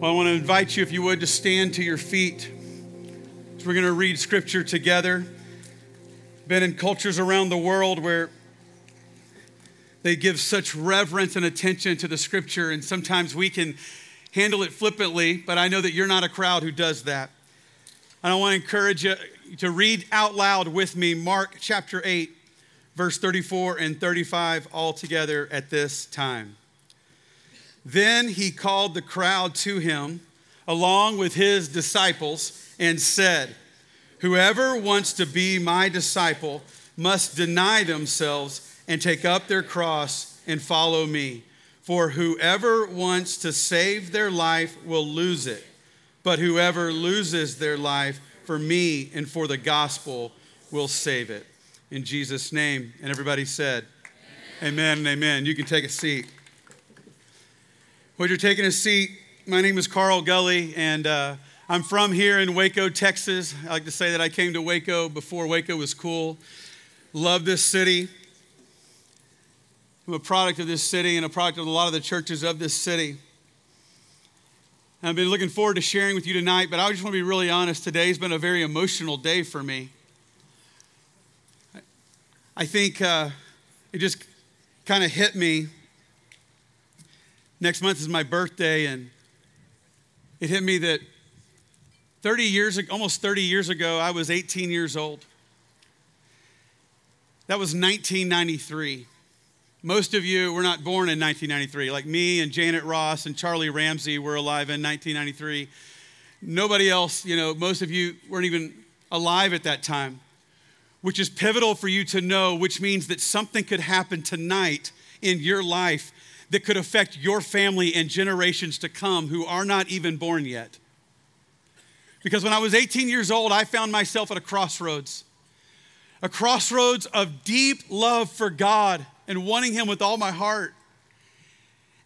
Well, I want to invite you, if you would, to stand to your feet. So we're going to read scripture together. Been in cultures around the world where they give such reverence and attention to the scripture, and sometimes we can handle it flippantly, but I know that you're not a crowd who does that. And I want to encourage you to read out loud with me Mark chapter 8, verse 34 and 35 all together at this time. Then he called the crowd to him along with his disciples and said, Whoever wants to be my disciple must deny themselves and take up their cross and follow me. For whoever wants to save their life will lose it, but whoever loses their life for me and for the gospel will save it. In Jesus' name. And everybody said, Amen, amen amen. You can take a seat. While you're taking a seat, my name is Carl Gulley, and uh, I'm from here in Waco, Texas. I like to say that I came to Waco before Waco was cool. Love this city. I'm a product of this city and a product of a lot of the churches of this city. I've been looking forward to sharing with you tonight, but I just want to be really honest. Today's been a very emotional day for me. I think uh, it just kind of hit me Next month is my birthday, and it hit me that 30 years, almost 30 years ago, I was 18 years old. That was 1993. Most of you were not born in 1993. Like me and Janet Ross and Charlie Ramsey were alive in 1993. Nobody else, you know, most of you weren't even alive at that time, which is pivotal for you to know, which means that something could happen tonight in your life that could affect your family and generations to come who are not even born yet. Because when I was 18 years old, I found myself at a crossroads a crossroads of deep love for God and wanting Him with all my heart,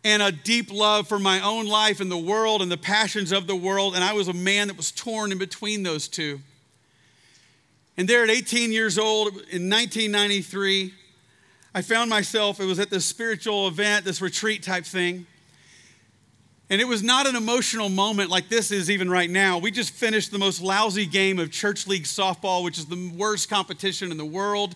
and a deep love for my own life and the world and the passions of the world. And I was a man that was torn in between those two. And there at 18 years old in 1993, I found myself, it was at this spiritual event, this retreat type thing. And it was not an emotional moment like this is even right now. We just finished the most lousy game of church league softball, which is the worst competition in the world.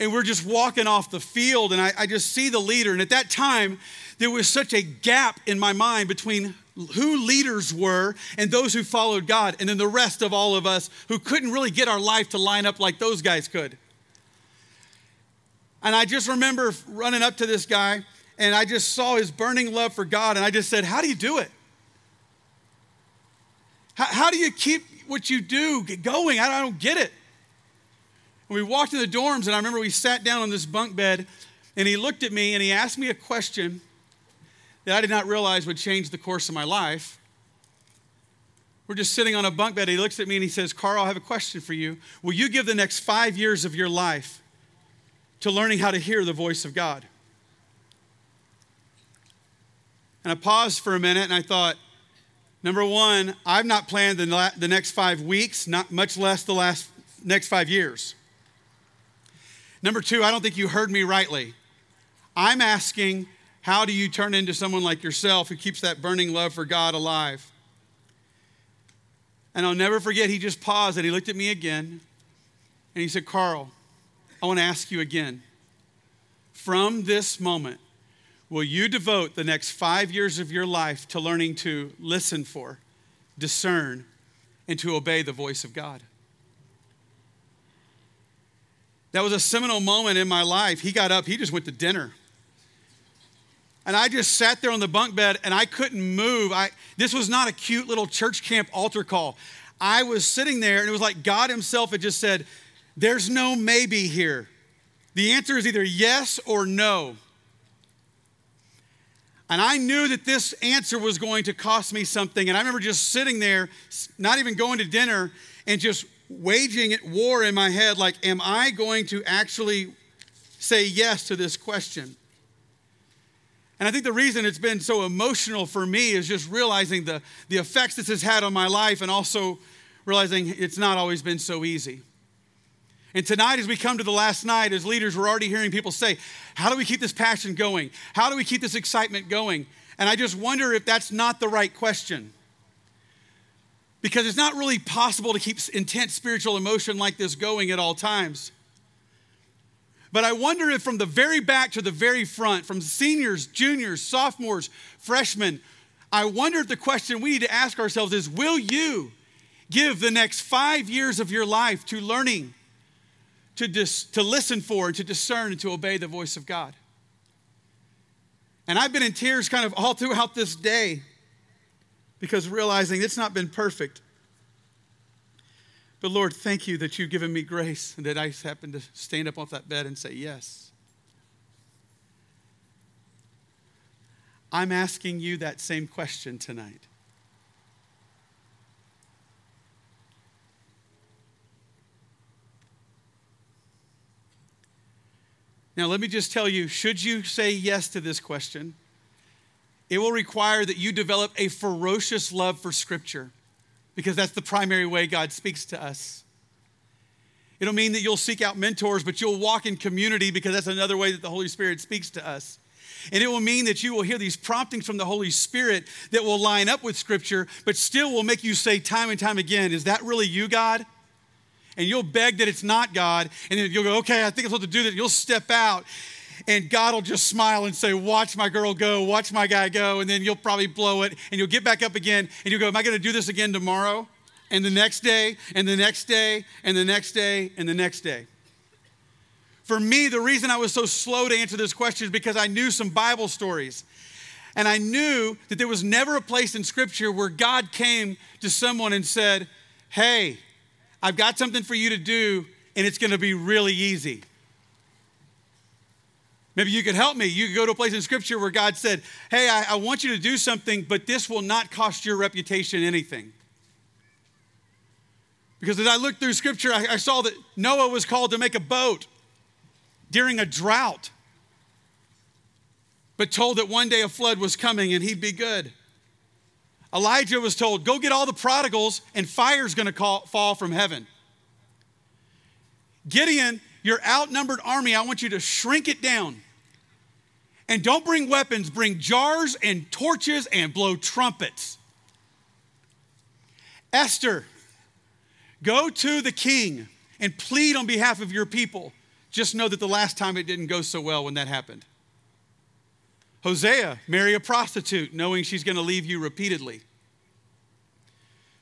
And we're just walking off the field, and I, I just see the leader. And at that time, there was such a gap in my mind between who leaders were and those who followed God, and then the rest of all of us who couldn't really get our life to line up like those guys could. And I just remember running up to this guy and I just saw his burning love for God and I just said, How do you do it? How, how do you keep what you do going? I don't get it. And we walked in the dorms and I remember we sat down on this bunk bed and he looked at me and he asked me a question that I did not realize would change the course of my life. We're just sitting on a bunk bed. He looks at me and he says, Carl, I have a question for you. Will you give the next five years of your life to learning how to hear the voice of God. And I paused for a minute and I thought, number one, I've not planned the, the next five weeks, not much less the last next five years. Number two, I don't think you heard me rightly. I'm asking, how do you turn into someone like yourself who keeps that burning love for God alive? And I'll never forget, he just paused and he looked at me again and he said, Carl, I want to ask you again from this moment, will you devote the next five years of your life to learning to listen for, discern, and to obey the voice of God? That was a seminal moment in my life. He got up, he just went to dinner. And I just sat there on the bunk bed and I couldn't move. I, this was not a cute little church camp altar call. I was sitting there and it was like God Himself had just said, there's no maybe here. The answer is either yes or no. And I knew that this answer was going to cost me something. And I remember just sitting there, not even going to dinner, and just waging it war in my head like, am I going to actually say yes to this question? And I think the reason it's been so emotional for me is just realizing the, the effects this has had on my life and also realizing it's not always been so easy. And tonight, as we come to the last night, as leaders, we're already hearing people say, How do we keep this passion going? How do we keep this excitement going? And I just wonder if that's not the right question. Because it's not really possible to keep intense spiritual emotion like this going at all times. But I wonder if from the very back to the very front, from seniors, juniors, sophomores, freshmen, I wonder if the question we need to ask ourselves is Will you give the next five years of your life to learning to, dis, to listen for, to discern, and to obey the voice of God? And I've been in tears kind of all throughout this day because realizing it's not been perfect. But Lord, thank you that you've given me grace and that I happened to stand up off that bed and say yes. I'm asking you that same question tonight. Now, let me just tell you should you say yes to this question, it will require that you develop a ferocious love for Scripture because that's the primary way God speaks to us. It'll mean that you'll seek out mentors, but you'll walk in community because that's another way that the Holy Spirit speaks to us. And it will mean that you will hear these promptings from the Holy Spirit that will line up with Scripture, but still will make you say time and time again, Is that really you, God? And you'll beg that it's not God, and then you'll go, okay, I think I'm supposed to do that. You'll step out, and God will just smile and say, watch my girl go, watch my guy go, and then you'll probably blow it, and you'll get back up again, and you'll go, am I going to do this again tomorrow? And the next day, and the next day, and the next day, and the next day. For me, the reason I was so slow to answer this question is because I knew some Bible stories. And I knew that there was never a place in Scripture where God came to someone and said, Hey, I've got something for you to do, and it's going to be really easy. Maybe you could help me. You could go to a place in Scripture where God said, Hey, I, I, want you to do something, but this will not cost your reputation anything. Because as I looked through Scripture, I, I saw that Noah was called to make a boat during a drought, but told that one day a flood was coming and he'd be good. Elijah was told, Go get all the prodigals, and fire's gonna call, fall from heaven. Gideon, your outnumbered army, I want you to shrink it down. And don't bring weapons, bring jars and torches and blow trumpets. Esther, go to the king and plead on behalf of your people. Just know that the last time it didn't go so well when that happened. Hosea, marry a prostitute, knowing she's going to leave you repeatedly.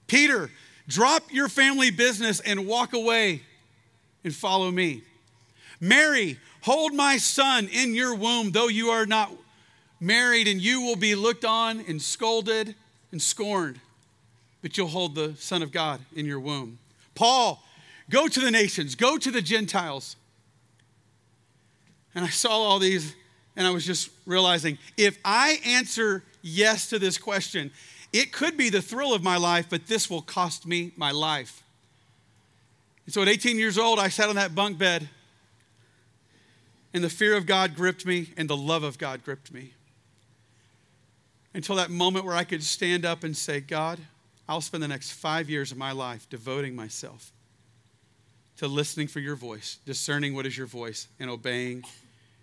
Peter, drop your family business and walk away and follow me. Mary, hold my son in your womb, though you are not married, and you will be looked on and scolded and scorned, but you'll hold the Son of God in your womb. Paul, go to the nations, go to the Gentiles. And I saw all these and I was just realizing if I answer yes to this question, it could be the thrill of my life, but this will cost me my life. And so at 18 years old, I sat on that bunk bed, and the fear of God gripped me, and the love of God gripped me. Until that moment where I could stand up and say, God, I'll spend the next five years of my life devoting myself to listening for your voice, discerning what is your voice, and obeying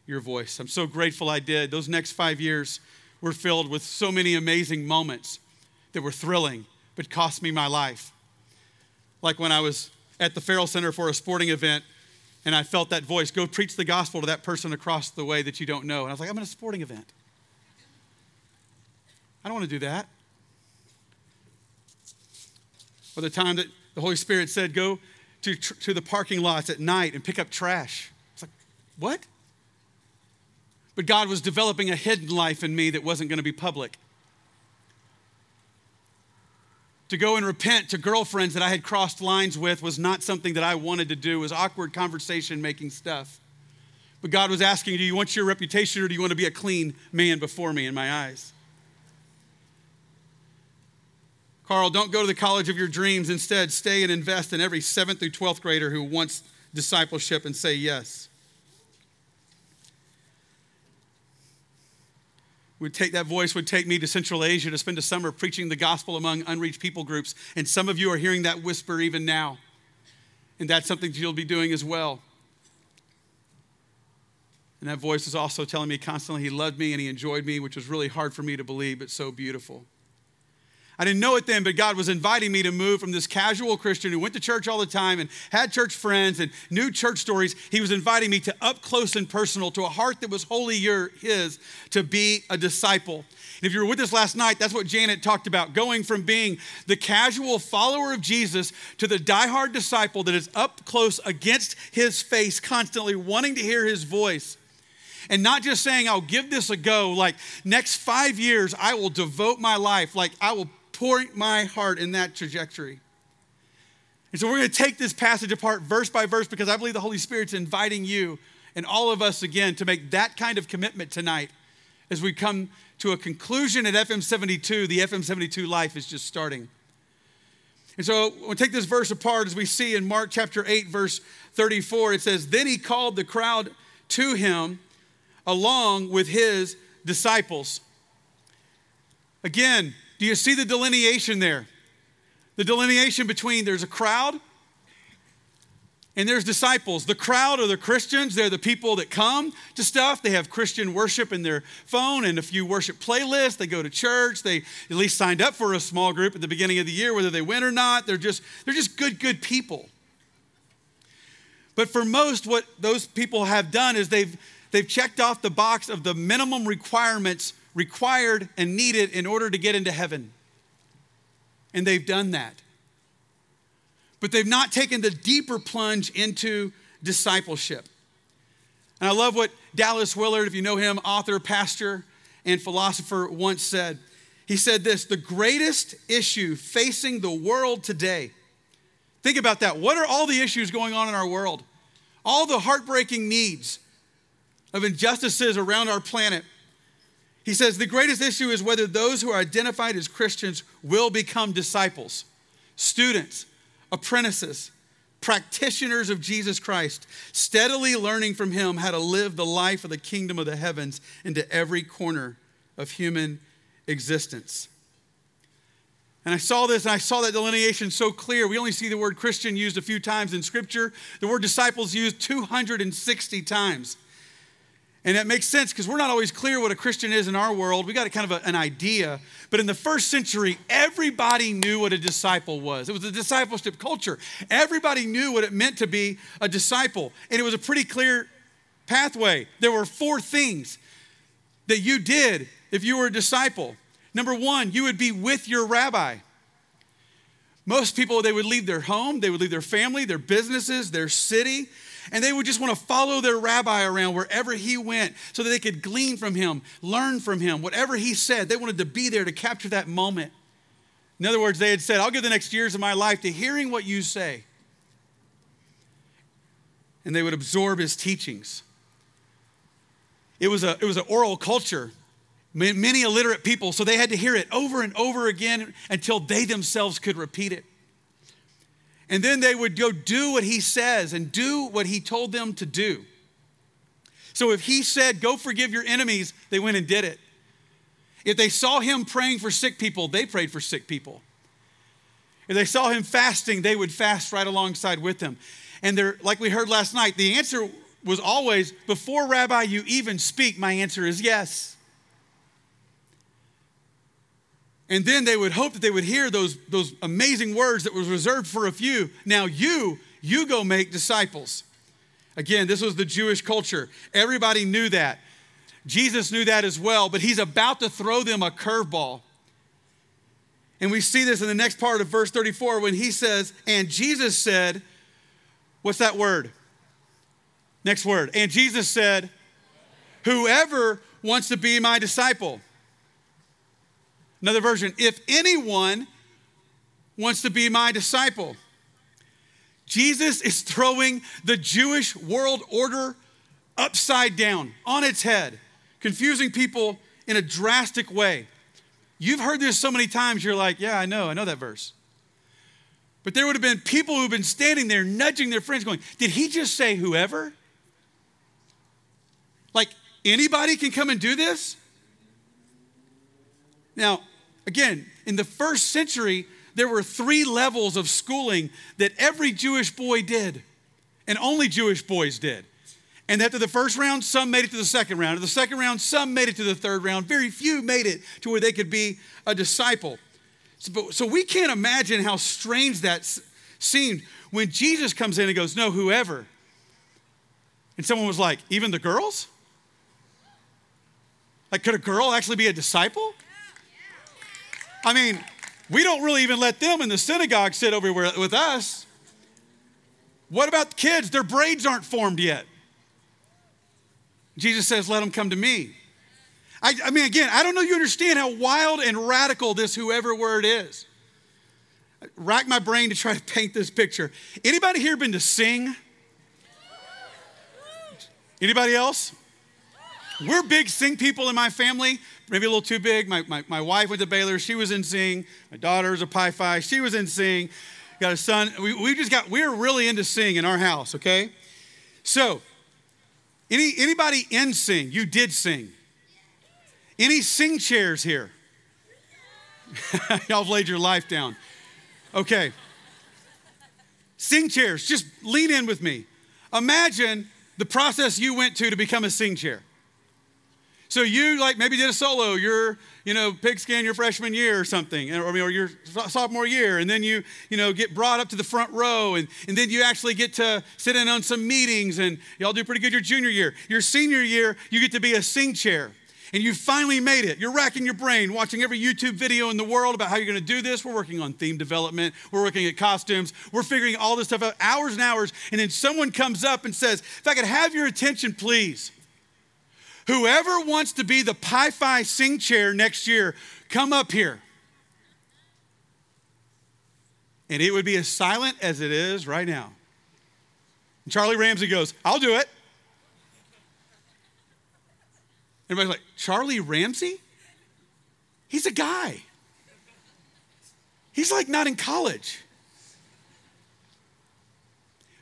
your voice. I'm so grateful I did. Those next five years were filled with so many amazing moments that were thrilling, but cost me my life. Like when I was at the Ferrell Center for a sporting event and I felt that voice go preach the gospel to that person across the way that you don't know. And I was like, I'm at a sporting event. I don't want to do that. Or the time that the Holy Spirit said, go to, to the parking lots at night and pick up trash. It's like, what? But God was developing a hidden life in me that wasn't going to be public. To go and repent to girlfriends that I had crossed lines with was not something that I wanted to do. It was awkward conversation making stuff. But God was asking, Do you want your reputation or do you want to be a clean man before me in my eyes? Carl, don't go to the college of your dreams. Instead, stay and invest in every 7th through 12th grader who wants discipleship and say yes. Would take that voice would take me to Central Asia to spend a summer preaching the gospel among unreached people groups. And some of you are hearing that whisper even now. And that's something that you'll be doing as well. And that voice was also telling me constantly he loved me and he enjoyed me, which was really hard for me to believe, but so beautiful. I didn't know it then, but God was inviting me to move from this casual Christian who went to church all the time and had church friends and knew church stories. He was inviting me to up close and personal, to a heart that was wholly your, his, to be a disciple. And if you were with us last night, that's what Janet talked about going from being the casual follower of Jesus to the diehard disciple that is up close against his face, constantly wanting to hear his voice and not just saying, I'll give this a go, like next five years, I will devote my life, like I will pouring my heart in that trajectory. And so we're going to take this passage apart verse by verse because I believe the Holy Spirit's inviting you and all of us again to make that kind of commitment tonight as we come to a conclusion at FM 72. The FM 72 life is just starting. And so we'll take this verse apart as we see in Mark chapter 8, verse 34. It says, Then he called the crowd to him along with his disciples. Again, do you see the delineation there? The delineation between there's a crowd and there's disciples. The crowd are the Christians. They're the people that come to stuff. They have Christian worship in their phone and a few worship playlists. They go to church. They at least signed up for a small group at the beginning of the year, whether they win or not. They're just, they're just good, good people. But for most, what those people have done is they've, they've checked off the box of the minimum requirements required and needed in order to get into heaven. And they've done that. But they've not taken the deeper plunge into discipleship. And I love what Dallas Willard, if you know him, author, pastor, and philosopher, once said. He said this the greatest issue facing the world today. Think about that. What are all the issues going on in our world? All the heartbreaking needs of injustices around our planet he says the greatest issue is whether those who are identified as Christians will become disciples, students, apprentices, practitioners of Jesus Christ, steadily learning from him how to live the life of the kingdom of the heavens into every corner of human existence. And I saw this and I saw that delineation so clear. We only see the word Christian used a few times in Scripture, the word disciples used 260 times. And that makes sense because we're not always clear what a Christian is in our world. We got a kind of a, an idea. But in the first century, everybody knew what a disciple was. It was a discipleship culture. Everybody knew what it meant to be a disciple. And it was a pretty clear pathway. There were four things that you did if you were a disciple. Number one, you would be with your rabbi. Most people, they would leave their home, they would leave their family, their businesses, their city and they would just want to follow their rabbi around wherever he went so that they could glean from him, learn from him, whatever he said. They wanted to be there to capture that moment. In other words, they had said, I'll give the next years of my life to hearing what you say. And they would absorb his teachings. It was, a, it was an oral culture, many illiterate people, so they had to hear it over and over again until they themselves could repeat it. And then they would go do what he says and do what he told them to do. So if he said, go forgive your enemies, they went and did it. If they saw him praying for sick people, they prayed for sick people. If they saw him fasting, they would fast right alongside with him. And they're, like we heard last night, the answer was always, before Rabbi, you even speak, my answer is yes. And then they would hope that they would hear those, those amazing words that was reserved for a few. Now you, you go make disciples. Again, this was the Jewish culture. Everybody knew that. Jesus knew that as well, but he's about to throw them a curveball. And we see this in the next part of verse 34 when he says, And Jesus said, What's that word? Next word. And Jesus said, Whoever wants to be my disciple. Another version, if anyone wants to be my disciple. Jesus is throwing the Jewish world order upside down, on its head, confusing people in a drastic way. You've heard this so many times, you're like, yeah, I know, I know that verse. But there would have been people who've been standing there nudging their friends, going, Did he just say whoever? Like, anybody can come and do this? Now, again, in the first century, there were three levels of schooling that every Jewish boy did, and only Jewish boys did. And after the first round, some made it to the second round. After the second round, some made it to the third round. Very few made it to where they could be a disciple. So, so we can't imagine how strange that seemed when Jesus comes in and goes, No, whoever. And someone was like, Even the girls? Like, could a girl actually be a disciple? I mean, we don't really even let them in the synagogue sit over with us. What about the kids? Their braids aren't formed yet. Jesus says, Let them come to me. I, I, mean, again, I don't know you understand how wild and radical this whoever word is. Rack my brain to try to paint this picture. Anybody here been to sing? Anybody else? We're big sing people in my family, maybe a little too big. My, my, my wife went to Baylor, she was in sing. My daughter's a Pi Phi, she was in sing. Got a son. We, we just got, we're really into sing in our house, okay? So, any, anybody in sing? You did sing. Any sing chairs here? Y'all have laid your life down. Okay. Sing chairs, just lean in with me. Imagine the process you went to to become a sing chair. So you like maybe did a solo, your you know pigskin your freshman year or something, or, or your sophomore year, and then you you know get brought up to the front row, and, and then you actually get to sit in on some meetings, and y'all do pretty good your junior year. Your senior year, you get to be a sing chair. And you finally made it. You're racking your brain, watching every YouTube video in the world about how you're gonna do this. We're working on theme development, we're working at costumes, we're figuring all this stuff out hours and hours. And then someone comes up and says, If I could have your attention, please. Whoever wants to be the Pi Phi sing chair next year, come up here. And it would be as silent as it is right now. And Charlie Ramsey goes, I'll do it. Everybody's like, Charlie Ramsey? He's a guy. He's like not in college.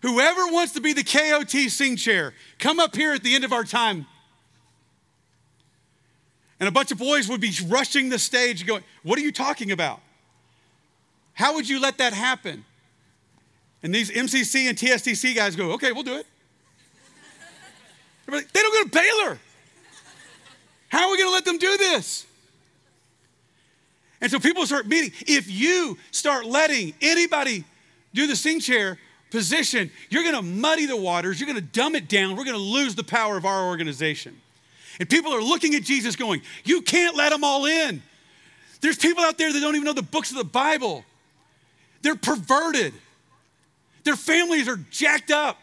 Whoever wants to be the KOT sing chair, come up here at the end of our time and a bunch of boys would be rushing the stage going, What are you talking about? How would you let that happen? And these MCC and TSTC guys go, Okay, we'll do it. They don't go to Baylor. How are we going to let them do this? And so people start meeting. If you start letting anybody do the sing chair position, you're going to muddy the waters. You're going to dumb it down. We're going to lose the power of our organization. And people are looking at Jesus going, You can't let them all in. There's people out there that don't even know the books of the Bible. They're perverted, their families are jacked up.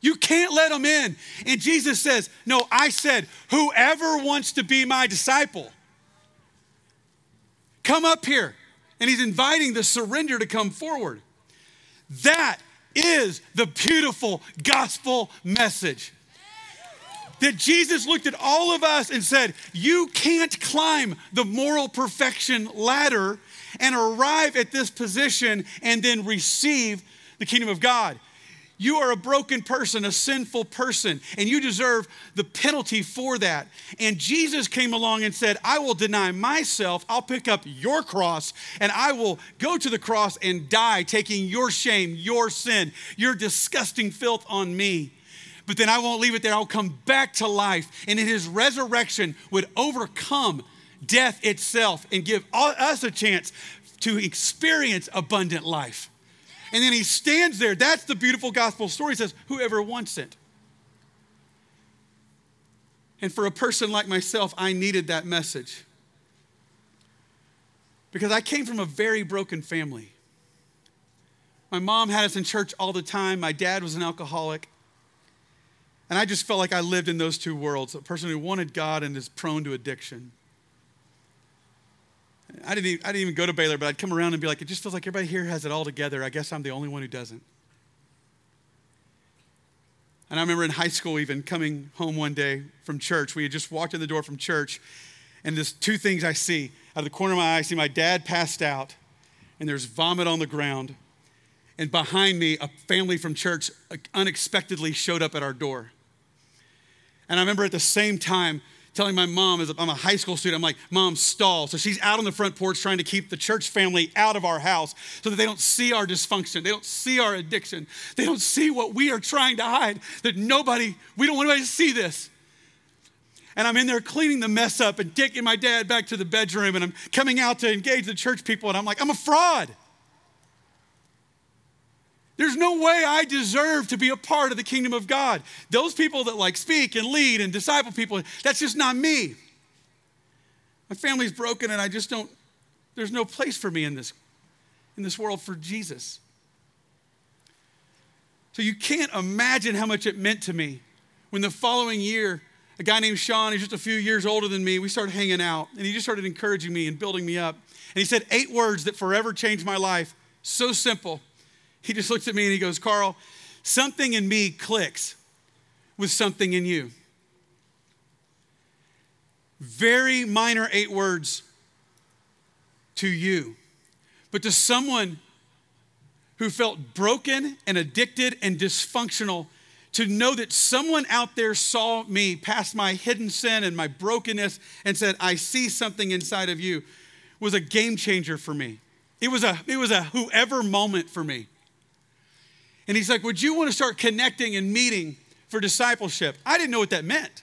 You can't let them in. And Jesus says, No, I said, whoever wants to be my disciple, come up here. And he's inviting the surrender to come forward. That is the beautiful gospel message that Jesus looked at all of us and said, You can't climb the moral perfection ladder and arrive at this position and then receive the kingdom of God. You are a broken person, a sinful person, and you deserve the penalty for that. And Jesus came along and said, I will deny myself, I'll pick up your cross, and I will go to the cross and die, taking your shame, your sin, your disgusting filth on me but then I won't leave it there. I'll come back to life. And in his resurrection would overcome death itself and give us a chance to experience abundant life. And then he stands there. That's the beautiful gospel story. He says, Whoever wants it. And for a person like myself, I needed that message. Because I came from a very broken family. My mom had us in church all the time. My dad was an alcoholic. And I just felt like I lived in those two worlds a person who wanted God and is prone to addiction. I didn't, even, I didn't even go to Baylor, but I'd come around and be like, it just feels like everybody here has it all together. I guess I'm the only one who doesn't. And I remember in high school, even coming home one day from church, we had just walked in the door from church, and there's two things I see. Out of the corner of my eye, I see my dad passed out, and there's vomit on the ground. And behind me, a family from church uh, unexpectedly showed up at our door. And I remember at the same time telling my mom, as I'm a high school student, I'm like, Mom, stall. So she's out on the front porch trying to keep the church family out of our house so that they don't see our dysfunction. They don't see our addiction. They don't see what we are trying to hide, that nobody, we don't want anybody to see this. And I'm in there cleaning the mess up and taking my dad back to the bedroom, and I'm coming out to engage the church people, and I'm like, I'm a fraud. There's no way I deserve to be a part of the kingdom of God. Those people that like speak and lead and disciple people, that's just not me. My family's broken and I just don't, there's no place for me in this, in this world for Jesus. So you can't imagine how much it meant to me when the following year, a guy named Sean, he's just a few years older than me, we started hanging out and he just started encouraging me and building me up. And he said eight words that forever changed my life. So simple. He just looks at me and he goes, Carl, something in me clicks with something in you. Very minor eight words to you. But to someone who felt broken and addicted and dysfunctional, to know that someone out there saw me past my hidden sin and my brokenness and said, I see something inside of you, was a game changer for me. It was a, it was a whoever moment for me. And he's like, Would you want to start connecting and meeting for discipleship? I didn't know what that meant.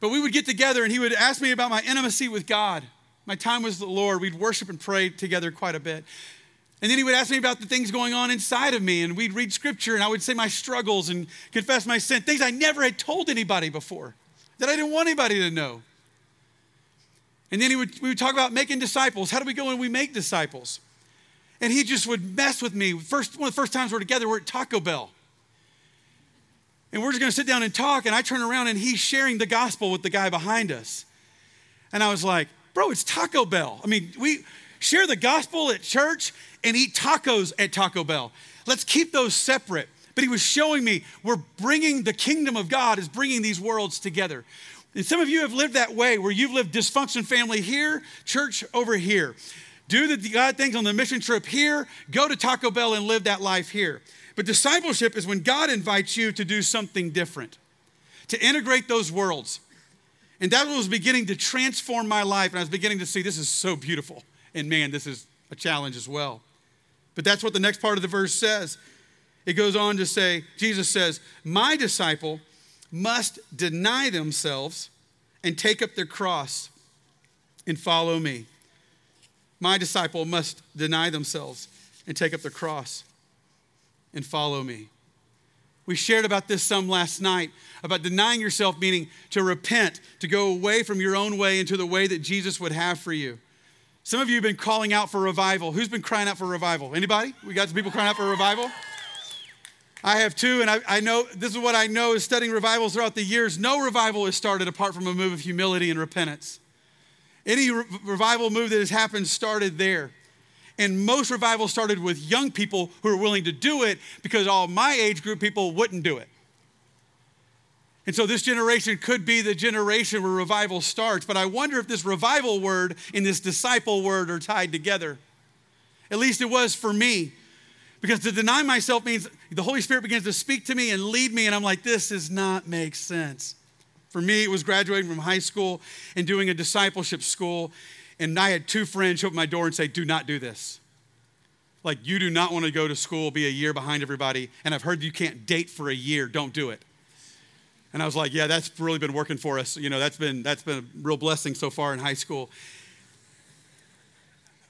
But we would get together and he would ask me about my intimacy with God, my time with the Lord. We'd worship and pray together quite a bit. And then he would ask me about the things going on inside of me, and we'd read scripture, and I would say my struggles and confess my sin, things I never had told anybody before, that I didn't want anybody to know. And then he would, we would talk about making disciples. How do we go and we make disciples? And he just would mess with me. First, one of the first times we're together, we're at Taco Bell. And we're just gonna sit down and talk, and I turn around and he's sharing the gospel with the guy behind us. And I was like, bro, it's Taco Bell. I mean, we share the gospel at church and eat tacos at Taco Bell. Let's keep those separate. But he was showing me we're bringing the kingdom of God is bringing these worlds together. And some of you have lived that way where you've lived dysfunction family here, church over here do the God things on the mission trip here, go to Taco Bell and live that life here. But discipleship is when God invites you to do something different, to integrate those worlds. And that was beginning to transform my life. And I was beginning to see this is so beautiful. And man, this is a challenge as well. But that's what the next part of the verse says. It goes on to say, Jesus says, My disciple must deny themselves and take up their cross and follow me. My disciple must deny themselves and take up the cross and follow me. We shared about this some last night about denying yourself, meaning to repent, to go away from your own way into the way that Jesus would have for you. Some of you have been calling out for revival. Who's been crying out for revival? Anybody? We got some people crying out for revival? I have too, and I, I, know this is what I know is studying revivals throughout the years. No revival is started apart from a move of humility and repentance. Any re- revival move that has happened started there. And most revivals started with young people who were willing to do it because all my age group people wouldn't do it. And so this generation could be the generation where revival starts. But I wonder if this revival word and this disciple word are tied together. At least it was for me. Because to deny myself means the Holy Spirit begins to speak to me and lead me, and I'm like, this does not make sense. For me, it was graduating from high school and doing a discipleship school. And I had two friends at my door and say, Do not do this. Like, you do not want to go to school, be a year behind everybody. And I've heard you can't date for a year. Don't do it. And I was like, Yeah, that's really been working for us. You know, that's been, that's been a real blessing so far in high school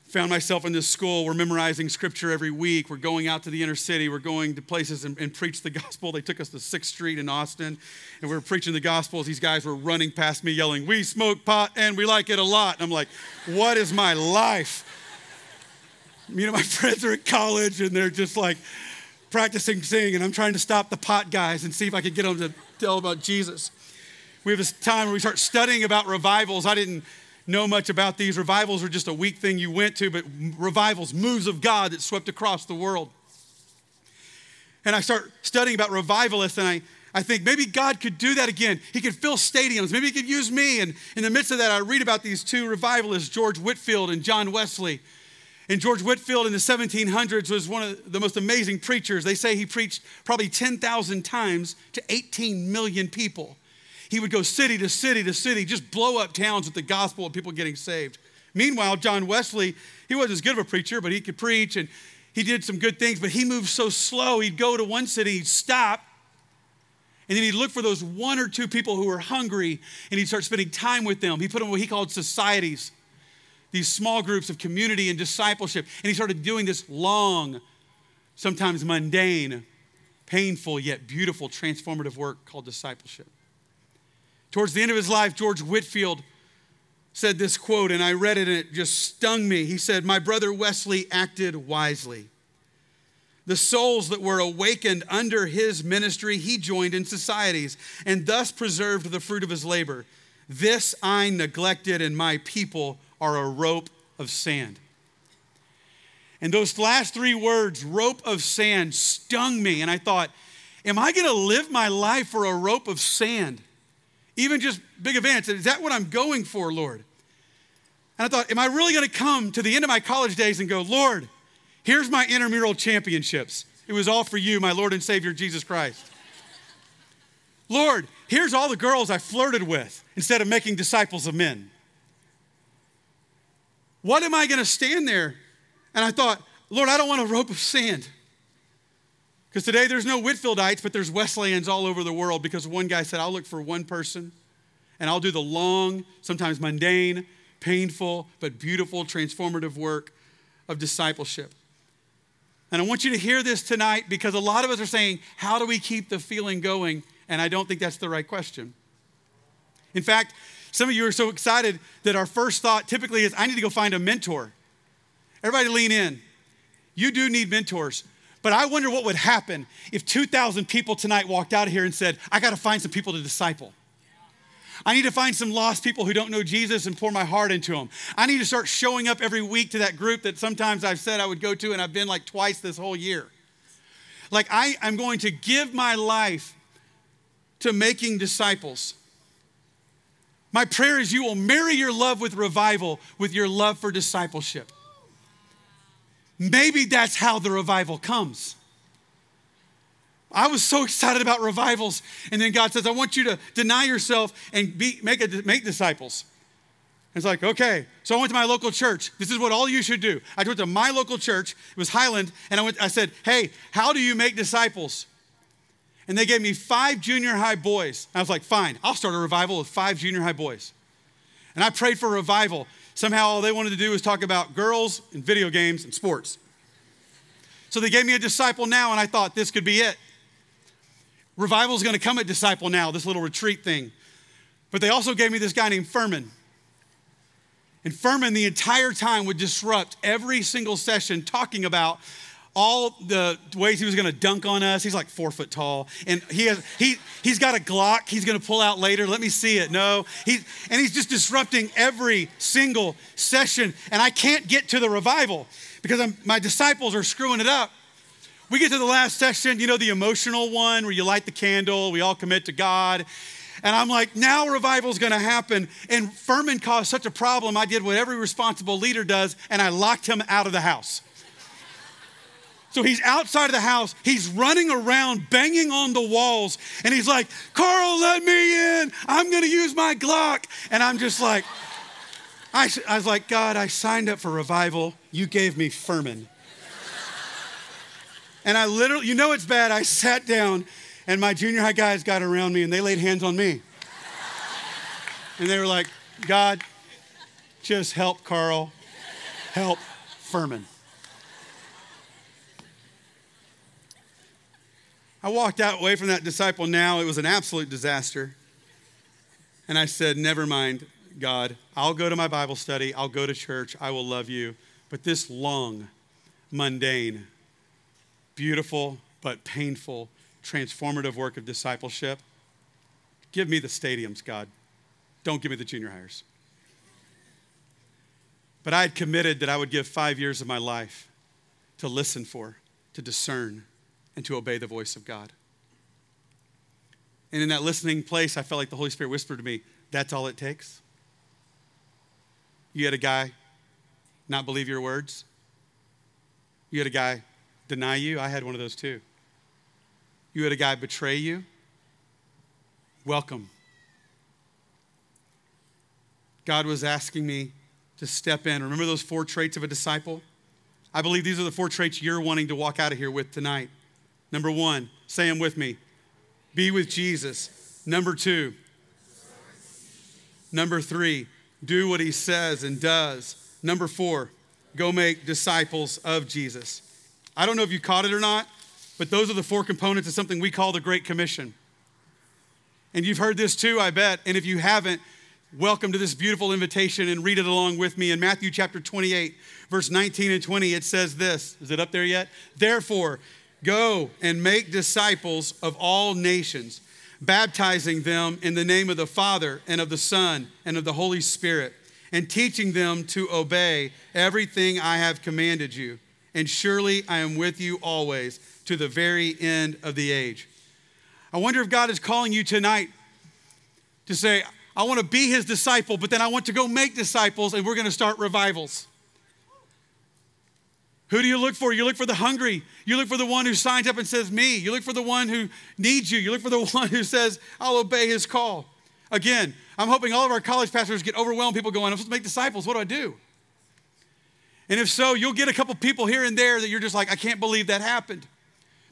found myself in this school. We're memorizing scripture every week. We're going out to the inner city. We're going to places and, and preach the gospel. They took us to 6th Street in Austin, and we were preaching the gospel. These guys were running past me yelling, We smoke pot and we like it a lot. And I'm like, What is my life? You know, my friends are at college and they're just like practicing singing, and I'm trying to stop the pot guys and see if I can get them to tell about Jesus. We have this time where we start studying about revivals. I didn't know much about these. Revivals are just a weak thing you went to, but revivals, moves of God that swept across the world. And I start studying about revivalists, and I, I think maybe God could do that again. He could fill stadiums. Maybe He could use me. And in the midst of that, I read about these two revivalists, George Whitefield and John Wesley. And George Whitefield in the 1700s was one of the most amazing preachers. They say he preached probably 10,000 times to 18 million people. He would go city to city to city, just blow up towns with the gospel of people getting saved. Meanwhile, John Wesley, he wasn't as good of a preacher, but he could preach and he did some good things, but he moved so slow. He'd go to one city, he'd stop, and then he'd look for those one or two people who were hungry and he'd start spending time with them. He put them what he called societies, these small groups of community and discipleship. And he started doing this long, sometimes mundane, painful, yet beautiful, transformative work called discipleship. Towards the end of his life, George Whitefield said this quote, and I read it and it just stung me. He said, My brother Wesley acted wisely. The souls that were awakened under his ministry, he joined in societies and thus preserved the fruit of his labor. This I neglected, and my people are a rope of sand. And those last three words, rope of sand, stung me. And I thought, am I going to live my life for a rope of sand? Even just big events. Is that what I'm going for, Lord? And I thought, am I really going to come to the end of my college days and go, Lord, Here's my intramural championships. It was all for you, my Lord and Savior, Jesus Christ. Lord, here's all the girls I flirted with instead of making disciples of men. What am I going to stand there? And I thought, Lord, I don't want a rope of sand. Because today there's no Whitefieldites, but there's Wesleyans all over the world because one guy said, I'll look for one person and I'll do the long, sometimes mundane, painful, but beautiful, transformative work of discipleship. And I want you to hear this tonight because a lot of us are saying, How do we keep the feeling going? And I don't think that's the right question. In fact, some of you are so excited that our first thought typically is, I need to go find a mentor. Everybody lean in. You do need mentors. But I wonder what would happen if 2,000 people tonight walked out of here and said, I got to find some people to disciple. I need to find some lost people who don't know Jesus and pour my heart into them. I need to start showing up every week to that group that sometimes I've said I would go to, and I've been like twice this whole year. Like, I, I'm going to give my life to making disciples. My prayer is you will marry your love with revival with your love for discipleship. Maybe that's how the revival comes. I was so excited about revivals. And then God says, I want you to deny yourself and be, make, a, make disciples. it's like, okay. So I went to my local church. This is what all you should do. I went to my local church. It was Highland. And I, went, I said, hey, how do you make disciples? And they gave me five junior high boys. I was like, fine, I'll start a revival with five junior high boys. And I prayed for revival. Somehow all they wanted to do was talk about girls and video games and sports. So they gave me a disciple now, and I thought this could be it. Revival is going to come at Disciple Now, this little retreat thing. But they also gave me this guy named Furman. And Furman, the entire time, would disrupt every single session talking about all the ways he was going to dunk on us. He's like four foot tall, and he has he he's got a Glock. He's going to pull out later. Let me see it. No, he and he's just disrupting every single session, and I can't get to the revival because I'm, my disciples are screwing it up. We get to the last session, you know, the emotional one where you light the candle, we all commit to God. And I'm like, now revival's gonna happen. And Furman caused such a problem, I did what every responsible leader does, and I locked him out of the house. So he's outside of the house. He's running around, banging on the walls. And he's like, Carl, let me in. I'm going to use my Glock. And I'm just like, I, I was like, God, I signed up for revival. You gave me Furman. And I literally, you know it's bad. I sat down and my junior high guys got around me and they laid hands on me. And they were like, God, just help Carl, help Furman. I walked out away from that disciple now. It was an absolute disaster. And I said, Never mind, God. I'll go to my Bible study. I'll go to church. I will love you. But this long, mundane, beautiful but painful, transformative work of discipleship. Give me the stadiums, God. Don't give me the junior hires. But I had committed that I would give five years of my life to listen for, to discern, and to obey the voice of God. And in that listening place, I felt like the Holy Spirit whispered to me, That's all it takes? You had a guy not believe your words? You had a guy deny you. I had one of those too. You had a guy betray you. Welcome. God was asking me to step in. Remember those four traits of a disciple? I believe these are the four traits you're wanting to walk out of here with tonight. Number one, say them with me be with Jesus. Number two, number three, do what he says and does. Number four, go make disciples of Jesus. I don't know if you caught it or not, but those are the four components of something we call the Great Commission. And you've heard this too, I bet. And if you haven't, welcome to this beautiful invitation and read it along with me. In Matthew chapter 28, verse 19 and 20, it says this Is it up there yet? Therefore, go and make disciples of all nations, baptizing them in the name of the Father and of the Son and of the Holy Spirit, and teaching them to obey everything I have commanded you. And surely I am with you always to the very end of the age. I wonder if God is calling you tonight to say, I want to be his disciple, but then I want to go make disciples and we're going to start revivals. Who do you look for? You look for the hungry. You look for the one who signs up and says, Me. You look for the one who needs you. You look for the one who says, I'll obey his call. Again, I'm hoping all of our college pastors get overwhelmed, people going, I'm supposed to make disciples. What do I do? And if so, you'll get a couple people here and there that you're just like, I can't believe that happened.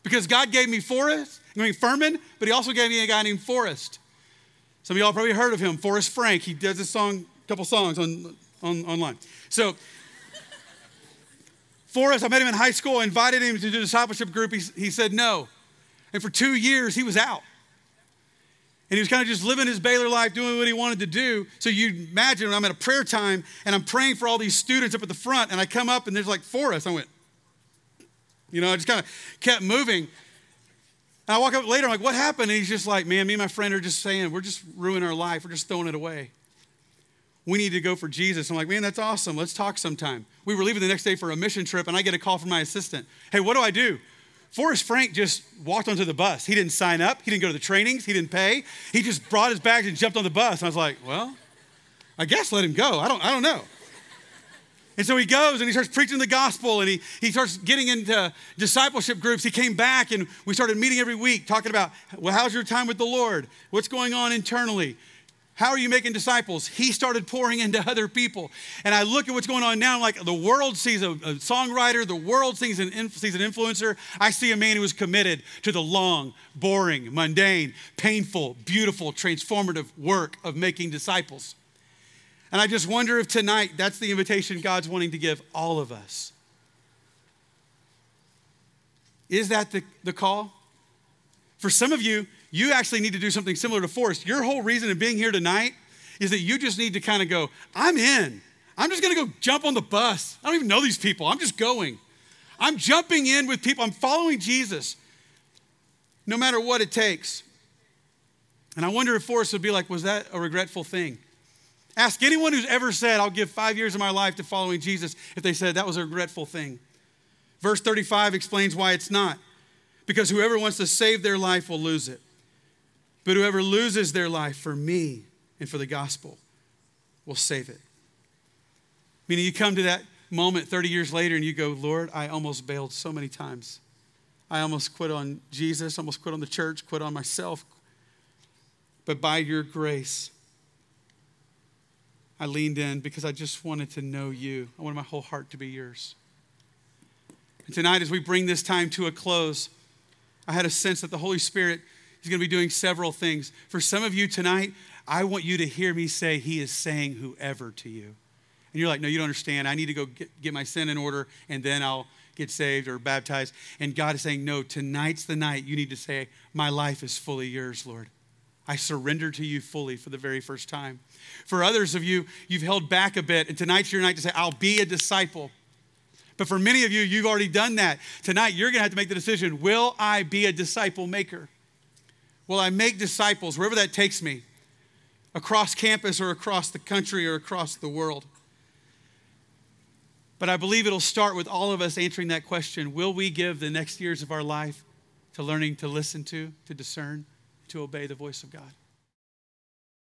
Because God gave me Forrest, I mean Furman, but he also gave me a guy named Forrest. Some of y'all probably heard of him, Forrest Frank. He does a song, couple songs on, on online. So Forrest, I met him in high school, invited him to the discipleship group. He, he said no. And for two years, he was out. And he was kind of just living his Baylor life, doing what he wanted to do. So you imagine when I'm at a prayer time and I'm praying for all these students up at the front, and I come up and there's like Forrest. I went, you know, I just kind of kept moving. And I walk up later, I'm like, what happened? And he's just like, man, me and my friend are just saying, we're just ruining our life. We're just throwing it away. We need to go for Jesus. I'm like, man, that's awesome. Let's talk sometime. We were leaving the next day for a mission trip, and I get a call from my assistant. Hey, what do I do? Forrest Frank just walked onto the bus. He didn't sign up. He didn't go to the trainings. He didn't pay. He just brought his bags and jumped on the bus. And I was like, well, I guess let him go. I don't, I don't know. And so he goes and he starts preaching the gospel and he, he starts getting into discipleship groups. He came back and we started meeting every week talking about, well, how's your time with the Lord? What's going on internally? How are you making disciples? He started pouring into other people. And I look at what's going on now, like the world sees a, a songwriter, the world sees an, sees an influencer. I see a man who is committed to the long, boring, mundane, painful, beautiful, transformative work of making disciples. And I just wonder if tonight that's the invitation God's wanting to give all of us. Is that the, the call? For some of you, you actually need to do something similar to Forrest. Your whole reason of being here tonight is that you just need to kind of go, I'm in. I'm just gonna go jump on the bus. I don't even know these people. I'm just going. I'm jumping in with people. I'm following Jesus no matter what it takes. And I wonder if Forrest would be like, was that a regretful thing? Ask anyone who's ever said, I'll give five years of my life to following Jesus, if they said that was a regretful thing. Verse 35 explains why it's not. Because whoever wants to save their life will lose it. But whoever loses their life for me and for the gospel will save it. Meaning, you come to that moment 30 years later and you go, Lord, I almost bailed so many times. I almost quit on Jesus, almost quit on the church, quit on myself. But by your grace, I leaned in because I just wanted to know you. I wanted my whole heart to be yours. And tonight, as we bring this time to a close, I had a sense that the Holy Spirit is going to be doing several things. For some of you tonight, I want you to hear me say, He is saying whoever to you. And you're like, no, you don't understand. I need to go get, get my sin in order and then I'll get saved or baptized. And God is saying, no, tonight's the night you need to say, My life is fully yours, Lord. I surrender to you fully for the very first time. For others of you, you've held back a bit, and tonight's your night to say, I'll be a disciple. But for many of you, you've already done that. Tonight, you're going to have to make the decision Will I be a disciple maker? Will I make disciples wherever that takes me, across campus or across the country or across the world? But I believe it'll start with all of us answering that question Will we give the next years of our life to learning to listen to, to discern, to obey the voice of God?